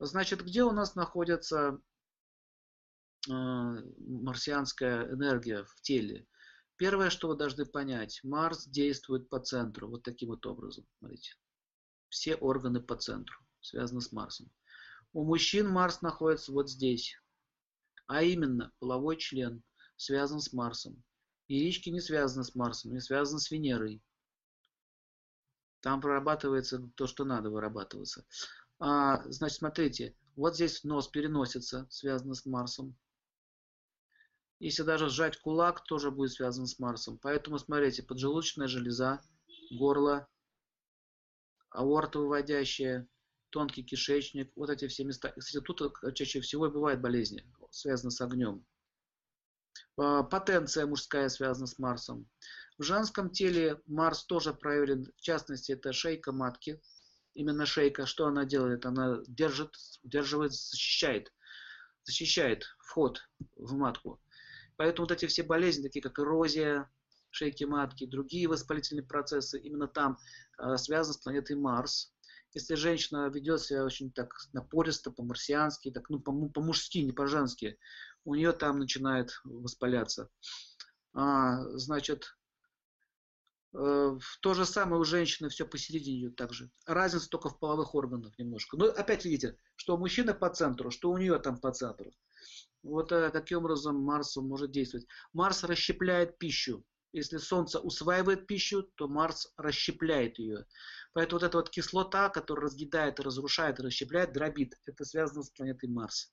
Значит, где у нас находится э, марсианская энергия в теле? Первое, что вы должны понять, Марс действует по центру, вот таким вот образом. Смотрите. Все органы по центру, связаны с Марсом. У мужчин Марс находится вот здесь, а именно половой член связан с Марсом. Яички не связаны с Марсом, не связаны с Венерой. Там прорабатывается то, что надо вырабатываться. А, значит, смотрите, вот здесь нос переносится, связано с Марсом. Если даже сжать кулак, тоже будет связан с Марсом. Поэтому, смотрите, поджелудочная железа, горло, аорта выводящая, тонкий кишечник, вот эти все места. Кстати, тут чаще всего и бывают болезни, связанные с огнем. А, потенция мужская связана с Марсом. В женском теле Марс тоже проявлен, в частности, это шейка матки. Именно шейка, что она делает? Она держит, удерживает, защищает, защищает вход в матку. Поэтому вот эти все болезни, такие как эрозия шейки матки, другие воспалительные процессы, именно там э, связаны с планетой Марс. Если женщина ведет себя очень так напористо, по-марсиански, так, ну, по-мужски, не по-женски, у нее там начинает воспаляться. А, значит, то же самое у женщины все посередине идет также. Разница только в половых органах немножко. Но опять видите, что у мужчины по центру, что у нее там по центру. Вот э, таким образом Марс может действовать. Марс расщепляет пищу. Если Солнце усваивает пищу, то Марс расщепляет ее. Поэтому вот эта вот кислота, которая разъедает, разрушает, расщепляет, дробит, это связано с планетой Марс.